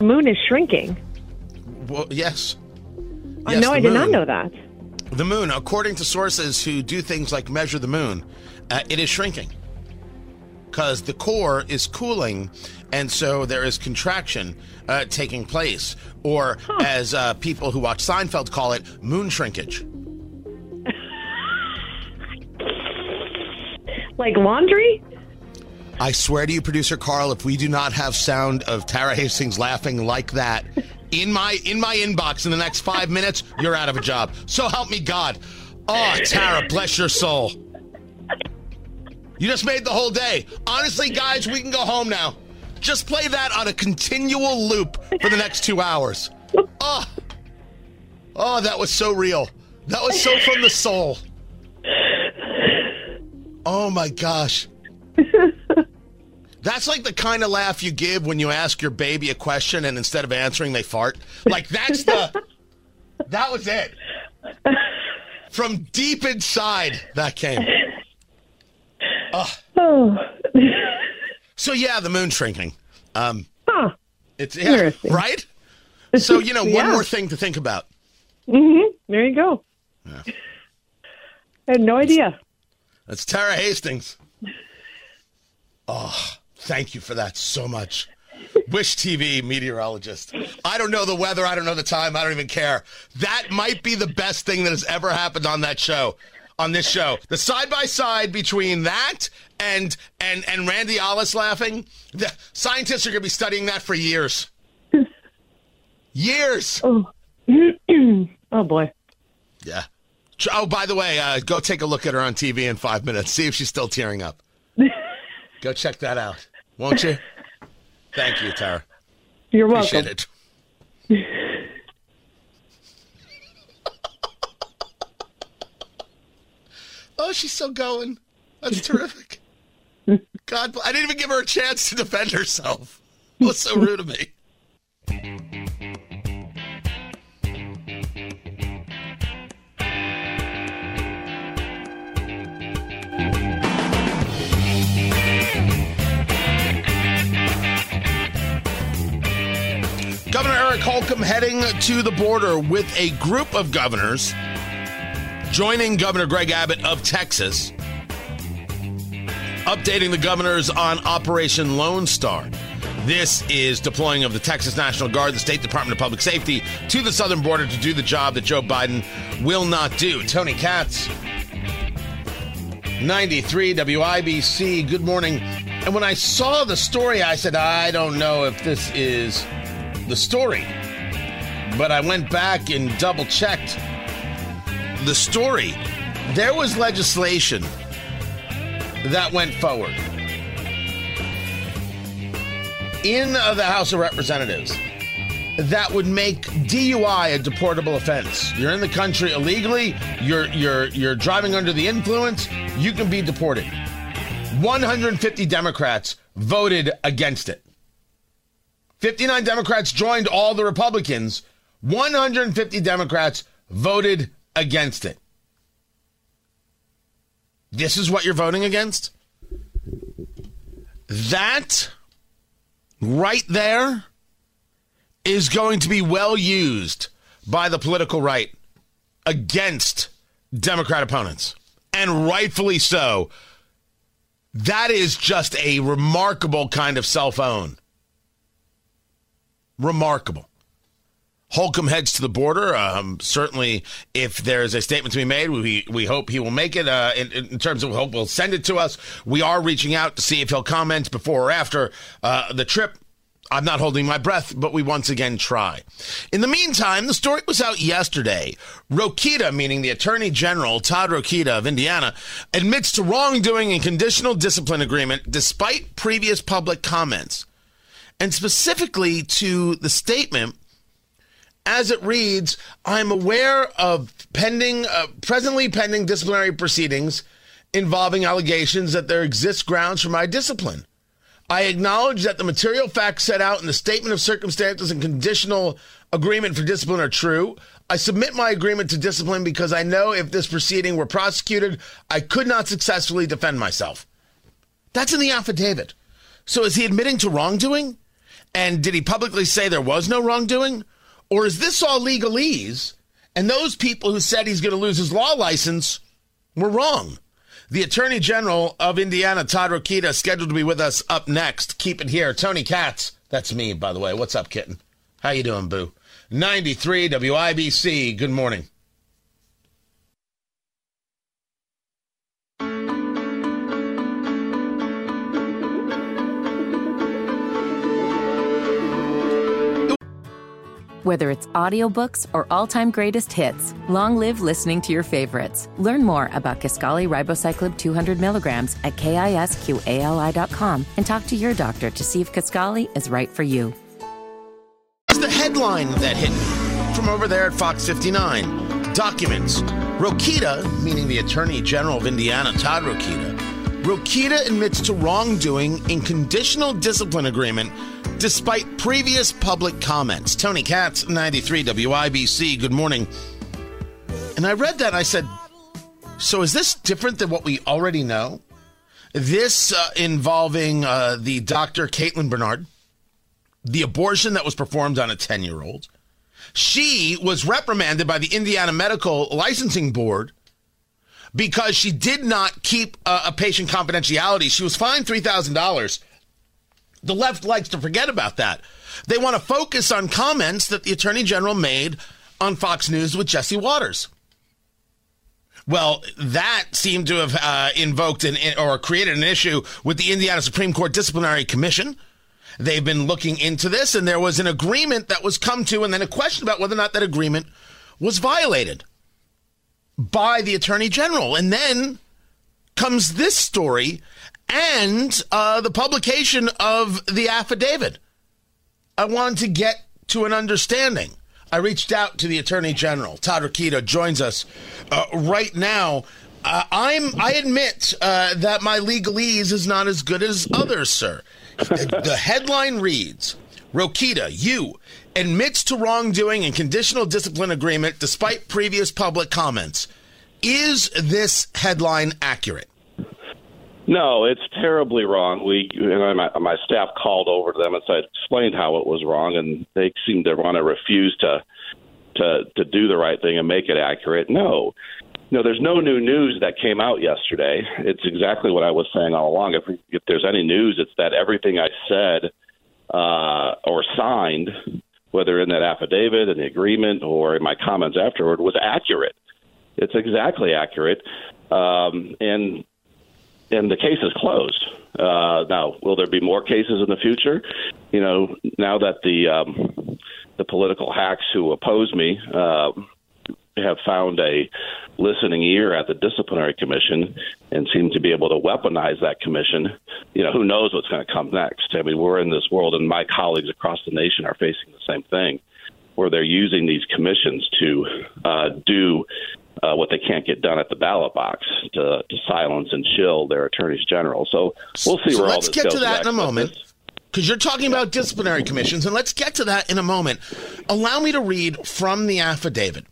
The moon is shrinking. Well, yes. I Yes, know the I did not know that. The moon, according to sources who do things like measure the moon, uh, it is shrinking because the core is cooling, and so there is contraction uh, taking place, or as uh, people who watch Seinfeld call it, moon shrinkage. Like laundry? I swear to you, producer Carl, if we do not have sound of Tara Hastings laughing like that in my in my inbox in the next five minutes, you're out of a job. So help me God. Oh, Tara, bless your soul. You just made the whole day. Honestly, guys, we can go home now. Just play that on a continual loop for the next two hours. Oh, oh, that was so real. That was so from the soul. Oh my gosh. That's like the kind of laugh you give when you ask your baby a question and instead of answering, they fart. Like that's the. That was it. From deep inside, that came. Oh, So yeah, the moon shrinking. Um, huh. it's yeah, Interesting. right. So you know, one more thing to think about. Mm-hmm. There you go. I had no idea. That's Tara Hastings. Oh, thank you for that so much. Wish TV meteorologist. I don't know the weather. I don't know the time. I don't even care. That might be the best thing that has ever happened on that show. On this show, the side by side between that and and and Randy Ollis laughing, the scientists are going to be studying that for years. Years. Oh, oh boy. Yeah. Oh, by the way, uh, go take a look at her on TV in five minutes. See if she's still tearing up. go check that out, won't you? Thank you, Tara. You're welcome. Appreciate it. oh, she's still going. That's terrific. God, I didn't even give her a chance to defend herself. It was so rude of me. Holcomb heading to the border with a group of governors, joining Governor Greg Abbott of Texas, updating the governors on Operation Lone Star. This is deploying of the Texas National Guard, the State Department of Public Safety, to the southern border to do the job that Joe Biden will not do. Tony Katz, 93 WIBC, good morning. And when I saw the story, I said, I don't know if this is the story. But I went back and double checked the story. There was legislation that went forward in uh, the House of Representatives that would make DUI a deportable offense. You're in the country illegally, you're you're you're driving under the influence, you can be deported. 150 Democrats voted against it. 59 Democrats joined all the Republicans. 150 Democrats voted against it. This is what you're voting against? That right there is going to be well used by the political right against Democrat opponents. And rightfully so. That is just a remarkable kind of cell phone. Remarkable. Holcomb heads to the border. Um, certainly, if there's a statement to be made, we we hope he will make it. Uh, in, in terms of hope, will send it to us. We are reaching out to see if he'll comment before or after uh, the trip. I'm not holding my breath, but we once again try. In the meantime, the story was out yesterday. Rokita, meaning the Attorney General, Todd Rokita of Indiana, admits to wrongdoing in conditional discipline agreement despite previous public comments. And specifically to the statement as it reads I'm aware of pending, uh, presently pending disciplinary proceedings involving allegations that there exists grounds for my discipline. I acknowledge that the material facts set out in the statement of circumstances and conditional agreement for discipline are true. I submit my agreement to discipline because I know if this proceeding were prosecuted, I could not successfully defend myself. That's in the affidavit. So is he admitting to wrongdoing? And did he publicly say there was no wrongdoing? Or is this all legalese? And those people who said he's going to lose his law license were wrong. The Attorney General of Indiana, Todd Rokita, scheduled to be with us up next. Keep it here. Tony Katz, that's me, by the way. What's up, kitten? How you doing, boo? 93 WIBC. Good morning. Whether it's audiobooks or all-time greatest hits, long live listening to your favorites. Learn more about Kisqali Ribociclib 200 milligrams at kisqali.com and talk to your doctor to see if Kisqali is right for you. It's the headline that hit me from over there at Fox 59. Documents. Rokita, meaning the Attorney General of Indiana, Todd Rokita, Rokita admits to wrongdoing in conditional discipline agreement despite previous public comments. Tony Katz, 93 WIBC, good morning. And I read that I said, so is this different than what we already know? This uh, involving uh, the doctor Caitlin Bernard, the abortion that was performed on a 10 year old. She was reprimanded by the Indiana Medical Licensing Board because she did not keep a, a patient confidentiality. She was fined $3,000 the left likes to forget about that. They want to focus on comments that the Attorney General made on Fox News with Jesse Watters. Well, that seemed to have uh, invoked an, or created an issue with the Indiana Supreme Court Disciplinary Commission. They've been looking into this, and there was an agreement that was come to, and then a question about whether or not that agreement was violated by the Attorney General. And then comes this story and uh, the publication of the affidavit. I wanted to get to an understanding. I reached out to the Attorney General. Todd Rokita joins us uh, right now. Uh, I'm. I admit uh, that my legalese is not as good as others, sir. the headline reads: Rokita, you admits to wrongdoing and conditional discipline agreement despite previous public comments. Is this headline accurate? No, it's terribly wrong. We and my, my staff called over to them and said explained how it was wrong, and they seemed to want to refuse to to to do the right thing and make it accurate. No, no, there's no new news that came out yesterday. It's exactly what I was saying all along. If if there's any news, it's that everything I said uh, or signed, whether in that affidavit, in the agreement, or in my comments afterward, was accurate. It's exactly accurate. Um, and and the case is closed. Uh, now, will there be more cases in the future? You know, now that the um, the political hacks who oppose me uh, have found a listening ear at the disciplinary commission and seem to be able to weaponize that commission, you know, who knows what's going to come next? I mean, we're in this world, and my colleagues across the nation are facing the same thing, where they're using these commissions to uh, do uh, what they can't get done at the ballot box to, to silence and chill their attorneys general. So we'll see so where let's all this get to that in a moment. Because you're talking about disciplinary commissions, and let's get to that in a moment. Allow me to read from the affidavit.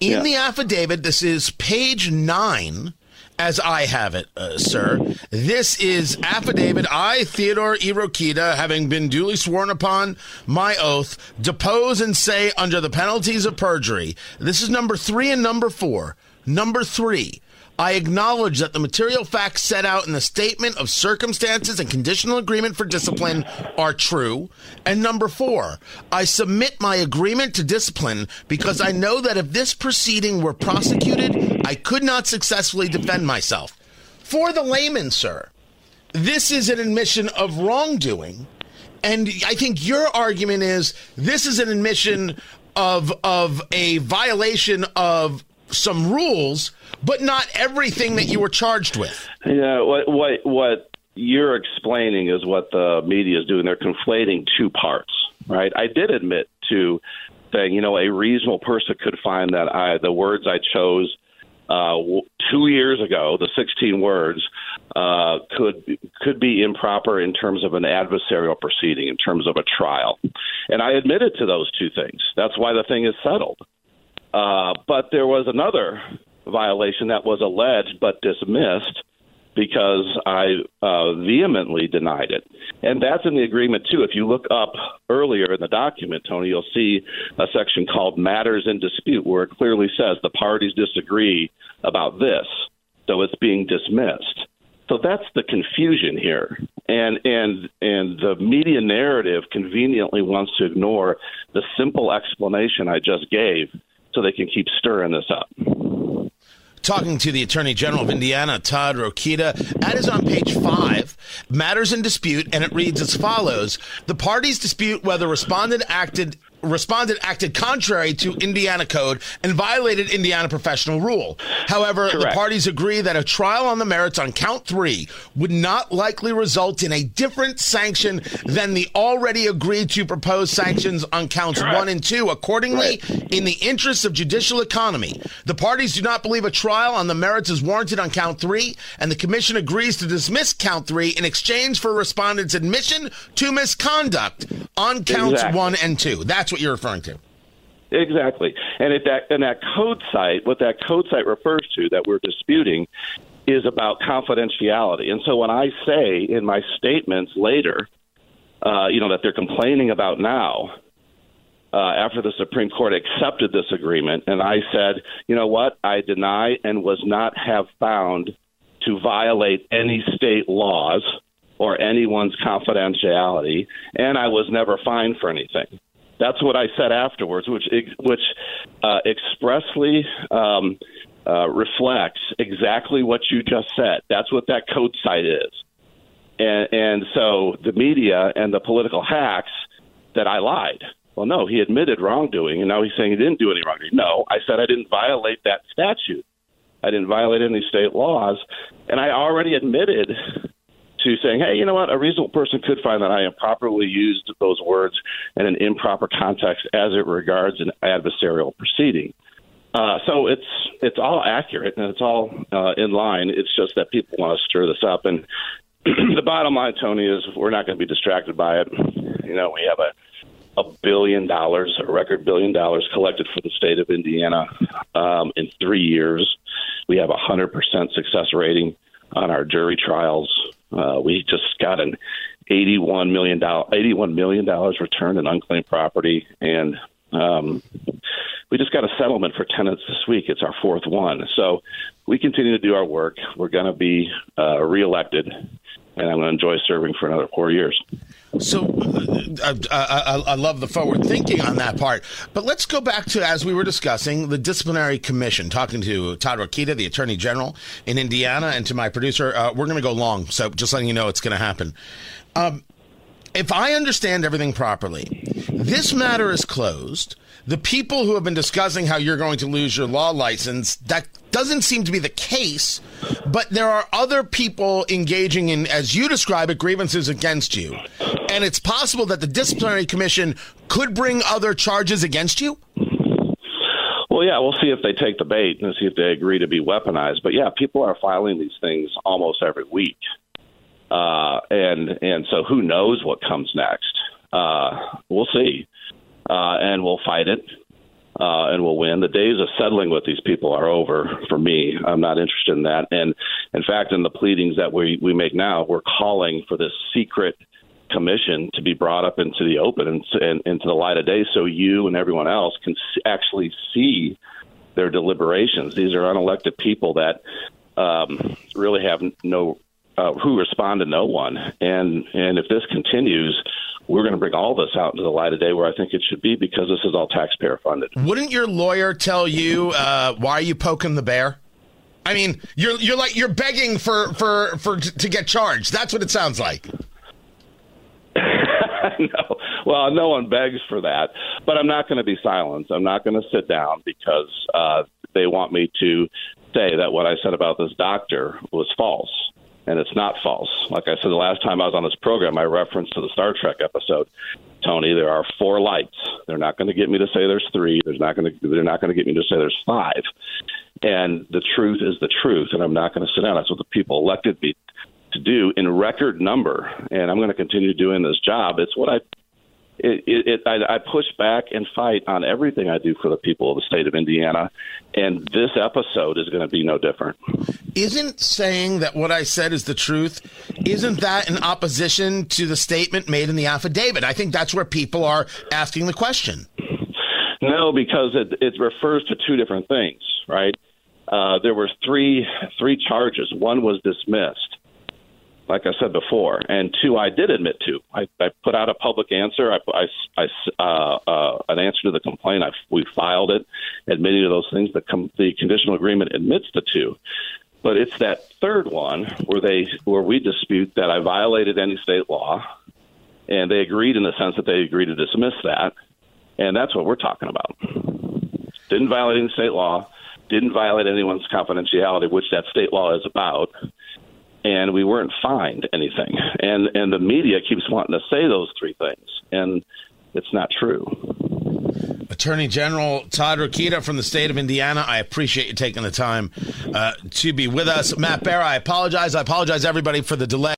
In Yeah. the affidavit, this is page nine, as I have it, uh, sir. This is affidavit. I, Theodore E. Having been duly sworn upon my oath, depose and say under the penalties of perjury. This is number three and number four. Number three. I acknowledge that the material facts set out in the statement of circumstances and conditional agreement for discipline are true. And number four, I submit my agreement to discipline because I know that if this proceeding were prosecuted, I could not successfully defend myself. For the layman, sir, this is an admission of wrongdoing. And I think your argument is this is an admission of of a violation of some rules, but not everything that you were charged with. Yeah, what what what you're explaining is what the media is doing. They're conflating two parts, right? I did admit to saying, you know, a reasonable person could find that I the words I chose uh, two years ago, the 16 words, uh, could could be improper in terms of an adversarial proceeding, in terms of a trial, and I admitted to those two things. That's why the thing is settled. Uh, but there was another violation that was alleged but dismissed because I uh, vehemently denied it. And that's in the agreement, too. If you look up earlier in the document, Tony, you'll see a section called Matters in Dispute, where it clearly says the parties disagree about this. So it's being dismissed. So that's the confusion here. And and and the media narrative conveniently wants to ignore the simple explanation I just gave so they can keep stirring this up talking to the Attorney General of Indiana, Todd Rokita. That is on page five, matters in dispute, and it reads as follows The parties dispute whether respondent acted respondent acted contrary to Indiana code and violated Indiana professional rule. However, Correct. the parties agree that a trial on the merits on count three would not likely result in a different sanction than the already agreed to proposed sanctions on counts Correct. one and two. Accordingly, right. in the interest of judicial economy, the parties do not believe a trial on the merits is warranted on count three, and the commission agrees to dismiss count three in exchange for respondent's admission to misconduct on counts exactly. one and two. That's that's what you're referring to. Exactly. And if that and that code cite, what that code cite refers to that we're disputing is about confidentiality. And so when I say in my statements later, uh, you know, that they're complaining about now, uh, after the Supreme Court accepted this agreement, and I said, you know what, I deny and was not have found to violate any state laws or anyone's confidentiality, and I was never fined for anything. That's what I said afterwards, which which uh, expressly um, uh, reflects exactly what you just said. That's what that code cite is, and and so the media and the political hacks that I lied. Well, no, he admitted wrongdoing, and now he's saying he didn't do any wrongdoing. No, I said I didn't violate that statute. I didn't violate any state laws, and I already admitted to saying, hey, you know what, a reasonable person could find that I improperly used those words in an improper context as it regards an adversarial proceeding. Uh, so it's it's all accurate and it's all uh, in line. It's just that people want to stir this up, and the bottom line, Tony, is we're not going to be distracted by it. You know, we have a a billion dollars, a record billion dollars collected for the state of Indiana um, in three years. We have a hundred percent success rating on our jury trials. Uh, we just got an eighty-one million dollar, eighty-one million dollars returned in unclaimed property, and um, we just got a settlement for tenants this week. It's our fourth one, so we continue to do our work. We're going to be uh, reelected, and I'm going to enjoy serving for another four years. So uh, I, I, I, love the forward thinking on that part. But let's go back to, as we were discussing, the disciplinary commission, talking to Todd Rokita, the attorney general in Indiana, and to my producer. Uh, we're going to go long, so just letting you know it's going to happen. Um, if I understand everything properly, this matter is closed. The people who have been discussing how you're going to lose your law license, that doesn't seem to be the case, but there are other people engaging in, as you describe it, grievances against you. And it's possible that the disciplinary commission could bring other charges against you? Well, yeah, we'll see if they take the bait and see if they agree to be weaponized. But yeah, people are filing these things almost every week. Uh, and and so who knows what comes next? Uh, we'll see, uh, and we'll fight it, uh, and we'll win. The days of settling with these people are over for me. I'm not interested in that. And in fact, in the pleadings that we we make now, we're calling for this secret commission to be brought up into the open and, and into the light of day, so you and everyone else can actually see their deliberations. These are unelected people that um, really have no uh, who respond to no one. And and if this continues, we're going to bring all this out into the light of day where I think it should be because this is all taxpayer funded. Wouldn't your lawyer tell you uh, why are you poking the bear? I mean, you're you're like you're begging for for for to get charged. That's what it sounds like. no, well, no one begs for that, but I'm not going to be silenced. I'm not going to sit down because uh, they want me to say that what I said about this doctor was false and it's not false. Like I said the last time I was on this program, I referenced to the Star Trek episode. Tony, there are four lights. They're not going to get me to say there's three. There's not going to. They're not going to get me to say there's five. And the truth is the truth, and I'm not going to sit down. That's what the people elected me to do in record number, and I'm going to continue doing this job. It's what I it, it, I, I push back and fight on everything I do for the people of the state of Indiana, and this episode is going to be no different. Isn't saying that what I said is the truth? Isn't that in opposition to the statement made in the affidavit? I think that's where people are asking the question. No, because it, it refers to two different things, right? Uh, there were three three charges. One was dismissed like I said before, and two, I did admit to. I, I put out a public answer. I, I, I uh, uh, an answer to the complaint. I, we filed it, admitting to those things. The, com- the conditional agreement admits the two, but it's that third one where they where we dispute that I violated any state law, and they agreed in the sense that they agreed to dismiss that, and that's what we're talking about. Didn't violate any state law. Didn't violate anyone's confidentiality, which that state law is about and we weren't fined anything. And and the media keeps wanting to say those three things, and it's not true. Attorney General Todd Rokita from the state of Indiana, I appreciate you taking the time uh, to be with us. Matt Bear, I apologize. I apologize, everybody, for the delay.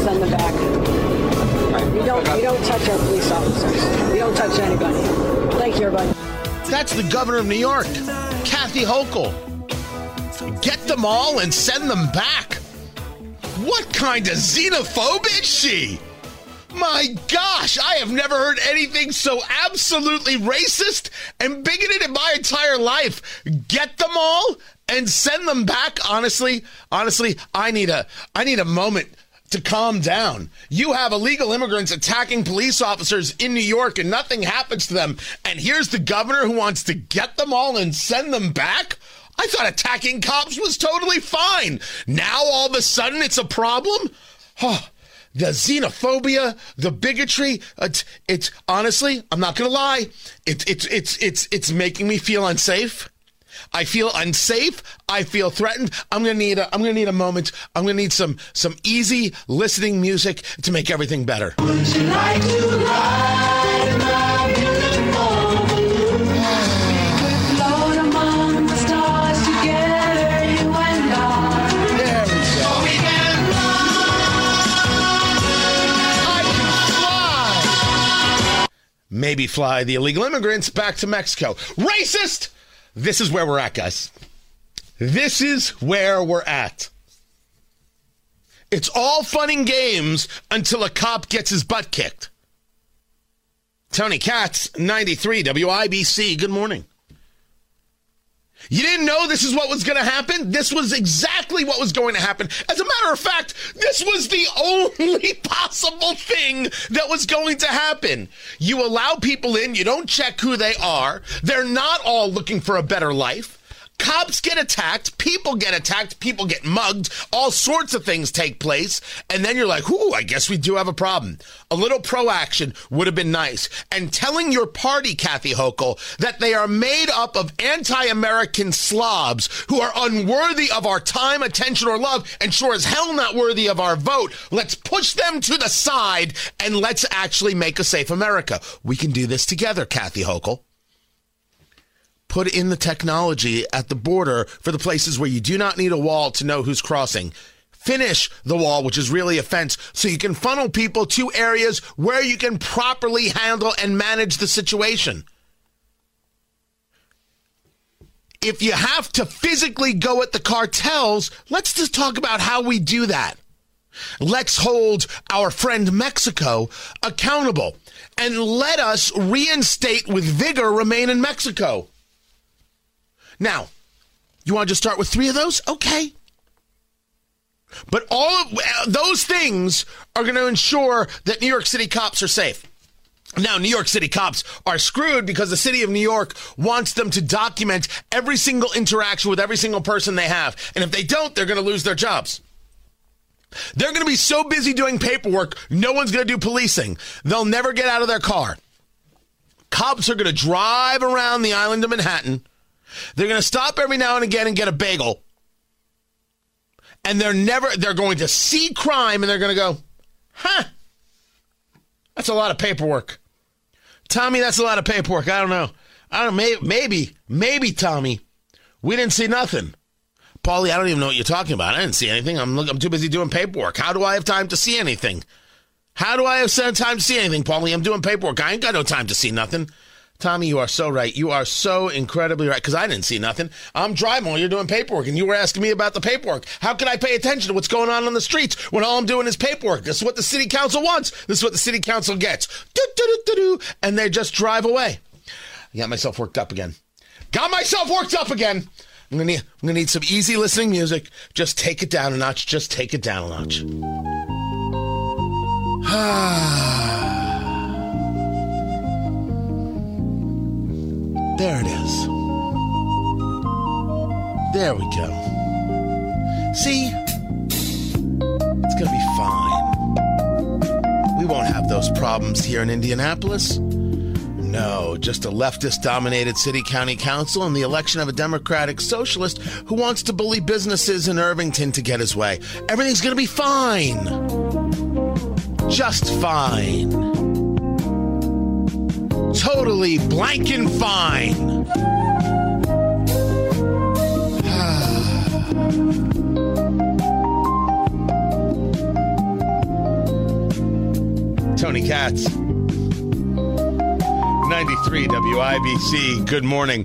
And send them back. We don't, we don't touch our police officers. We don't touch anybody. Thank you, everybody. That's the governor of New York, Kathy Hochul. Get them all and send them back. What kind of xenophobe is she? My gosh, I have never heard anything so absolutely racist and bigoted in my entire life. Get them all and send them back. Honestly, honestly, I need a I need a moment to calm down. You have illegal immigrants attacking police officers in New York and nothing happens to them. And here's the governor who wants to get them all and send them back? I thought attacking cops was totally fine. Now all of a sudden it's a problem? The xenophobia, the bigotry, it's, it's honestly, I'm not going to lie. It's, it's, it's, it's, it's making me feel unsafe. I feel unsafe. I feel threatened. I'm gonna need a I'm gonna need a moment. I'm gonna need some some easy listening music to make everything better. Maybe fly the illegal immigrants back to Mexico. Racist! This is where we're at, guys. This is where we're at. It's all fun and games until a cop gets his butt kicked. Tony Katz, 93 WIBC. Good morning. You didn't know this is what was going to happen? This was exactly what was going to happen. As a matter of fact, this was the only possible thing that was going to happen. You allow people in, you don't check who they are. They're not all looking for a better life. Cops get attacked, people get attacked, people get mugged, all sorts of things take place, and then you're like, "Ooh, I guess we do have a problem." A little proaction would have been nice. And telling your party, Kathy Hochul, that they are made up of anti-American slobs who are unworthy of our time, attention, or love, and sure as hell not worthy of our vote. Let's push them to the side and let's actually make a safe America. We can do this together, Kathy Hochul put in the technology at the border for the places where you do not need a wall to know who's crossing. Finish the wall, which is really a fence, so you can funnel people to areas where you can properly handle and manage the situation. if you have to physically go at the cartels, let's just talk about how we do that. Let's hold our friend Mexico accountable and let us reinstate with vigor remain in Mexico. Now, you want to just start with three of those? Okay. But all of uh, those things are going to ensure that New York City cops are safe. Now, New York City cops are screwed because the city of New York wants them to document every single interaction with every single person they have. And if they don't, they're going to lose their jobs. They're going to be so busy doing paperwork, no one's going to do policing. They'll never get out of their car. Cops are going to drive around the island of Manhattan. They're going to stop every now and again and get a bagel. And they're never, they're going to see crime and they're going to go, huh, that's a lot of paperwork. Tommy, that's a lot of paperwork. I don't know. I don't know. Maybe, maybe, Tommy, we didn't see nothing. Paulie, I don't even know what you're talking about. I didn't see anything. I'm I'm too busy doing paperwork. How do I have time to see anything? How do I have time to see anything, Paulie? I'm doing paperwork. I ain't got no time to see nothing. Tommy, you are so right. You are so incredibly right because I didn't see nothing. I'm driving while you're doing paperwork, and you were asking me about the paperwork. How can I pay attention to what's going on on the streets when all I'm doing is paperwork? This is what the city council wants. This is what the city council gets. And they just drive away. I got myself worked up again. Got myself worked up again. I'm gonna need, I'm gonna need some easy listening music. Just take it down a notch. Just take it down a notch. Ah. There it is. There we go. See, it's gonna be fine. We won't have those problems here in Indianapolis. No, just a leftist dominated city county council and the election of a Democratic socialist who wants to bully businesses in Irvington to get his way. Everything's going to be fine. Just fine. Totally blank and fine. Tony Katz. 93 WIBC. Good morning.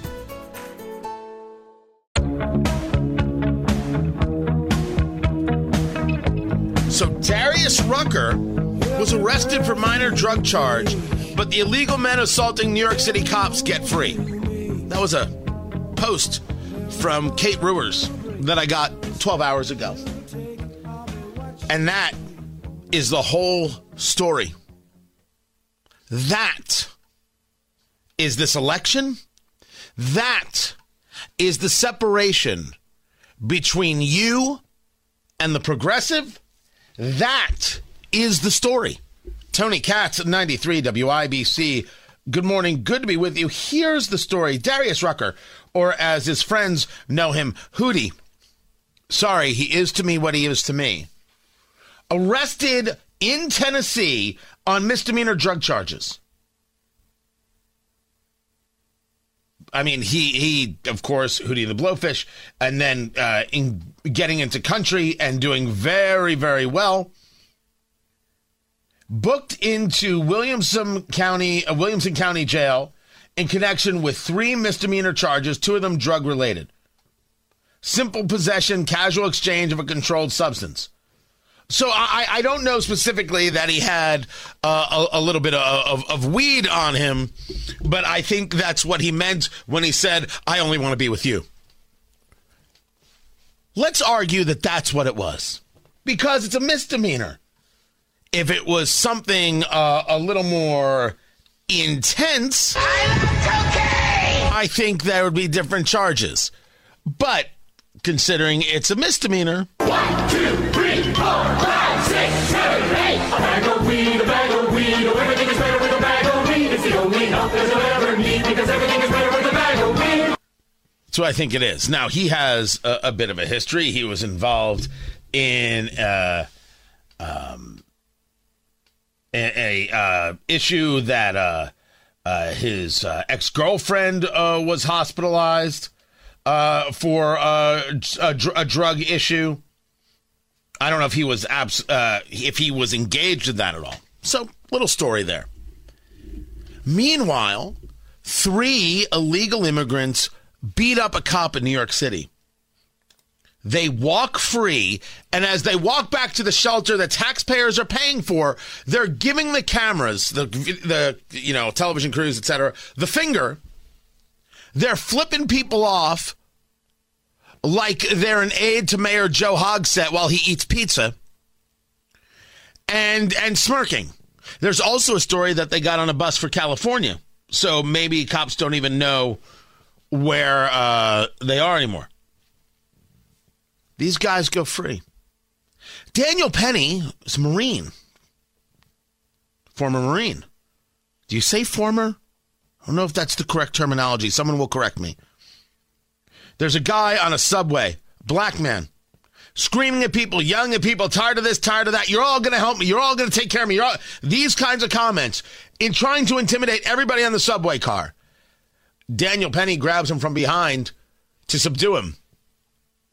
So Darius Rucker was arrested for minor drug charge, but the illegal men assaulting New York City cops get free. That was a post from Kate Rewers that I got 12 hours ago. And that is the whole story. That is this election. That is the separation between you and the progressive. That is the story. Tony Katz at 93 WIBC. Good morning. Good to be with you. Here's the story. Darius Rucker or as his friends know him, Hootie. Sorry, he is to me what he is to me. Arrested in Tennessee on misdemeanor drug charges. I mean, he he of course Hootie the Blowfish, and then uh, in getting into country and doing very very well. Booked into Williamson County, uh, Williamson County Jail in connection with three misdemeanor charges, two of them drug related simple possession, casual exchange of a controlled substance. So I, I don't know specifically that he had uh, a, a, little bit of, of, of, weed on him, but I think that's what he meant when he said, I only want to be with you. Let's argue that that's what it was because it's a misdemeanor. If it was something uh, a little more intense, I, I think there would be different charges. But considering it's a misdemeanor. What I think it is. Now he has a, a bit of a history. He was involved in uh, um, a, a uh, issue that uh, uh, his uh, ex girlfriend uh, was hospitalized for a, dr- a drug issue. I don't know if he was abs- if he was engaged in that at all. So, little story there. Meanwhile, three illegal immigrants beat up a cop in New York City. They walk free, and as they walk back to the shelter that taxpayers are paying for, they're giving the cameras, the the you know television crews, etc., the finger. They're flipping people off like they're an aide to Mayor Joe Hogsett while he eats pizza, and and smirking. There's also a story that they got on a bus for California, so maybe cops don't even know where uh, they are anymore. These guys go free. Daniel Penny is a Marine, former Marine. Do you say former? I don't know if that's the correct terminology. Someone will correct me. There's a guy on a subway, black man, screaming at people, yelling at people, tired of this, tired of that. You're all going to help me. You're all going to take care of me. You're all... These kinds of comments in trying to intimidate everybody on the subway car. Daniel Penny grabs him from behind to subdue him.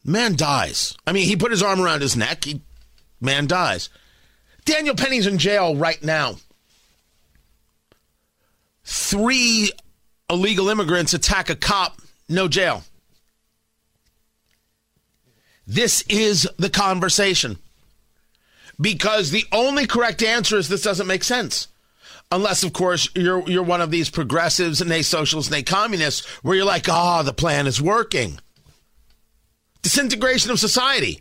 Man dies. I mean, he put his arm around his neck. He, man dies. Daniel Penny's in jail right now. Three illegal immigrants attack a cop, no jail. This is the conversation. Because the only correct answer is this doesn't make sense. Unless, of course, you're you're one of these progressives and they socialists and they communists where you're like, ah, oh, the plan is working. Disintegration of society.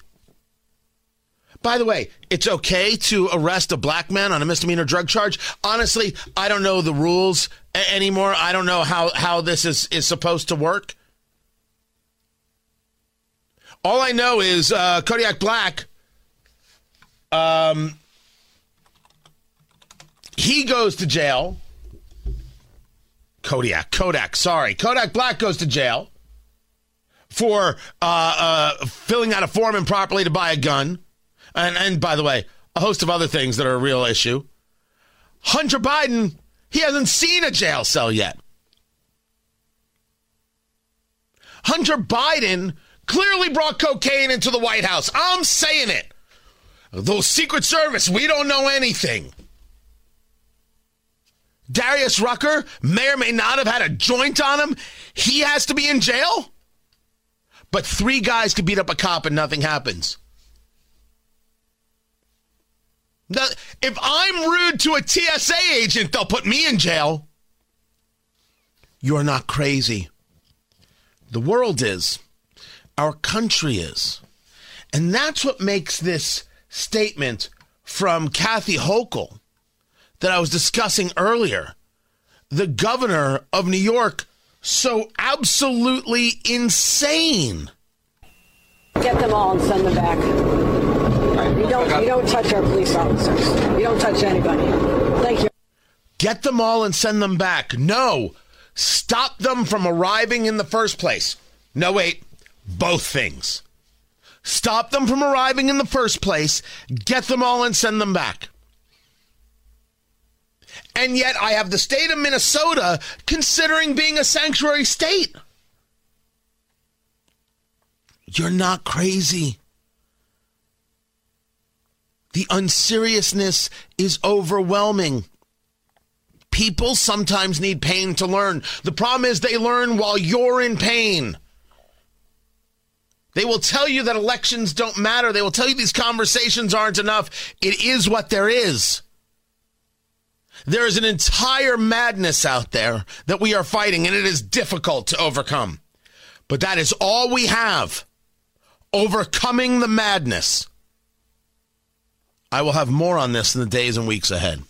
By the way, it's okay to arrest a black man on a misdemeanor drug charge. Honestly, I don't know the rules a- anymore. I don't know how, how this is, is supposed to work. All I know is uh, Kodiak Black, um, he goes to jail. Kodiak, Kodak, sorry. Kodak Black goes to jail for uh, uh, filling out a form improperly to buy a gun. And, and by the way, a host of other things that are a real issue. Hunter Biden, he hasn't seen a jail cell yet. Hunter Biden clearly brought cocaine into the White House. I'm saying it. Those Secret Service, we don't know anything. Darius Rucker may or may not have had a joint on him. He has to be in jail. But three guys could beat up a cop and nothing happens. Now, if I'm rude to a TSA agent, they'll put me in jail. You're not crazy. The world is. Our country is. And that's what makes this statement from Kathy Hochul that I was discussing earlier, the governor of New York, so absolutely insane. Get them all and send them back. You don't, you don't touch our police officers. You don't touch anybody. Thank you. Get them all and send them back. No, stop them from arriving in the first place. No, wait, both things. Stop them from arriving in the first place, get them all and send them back. And yet I have the state of Minnesota considering being a sanctuary state. You're not crazy. The unseriousness is overwhelming. People sometimes need pain to learn. The problem is they learn while you're in pain. They will tell you that elections don't matter. They will tell you these conversations aren't enough. It is what there is. There is an entire madness out there that we are fighting, and it is difficult to overcome. But that is all we have overcoming the madness. I will have more on this in the days and weeks ahead.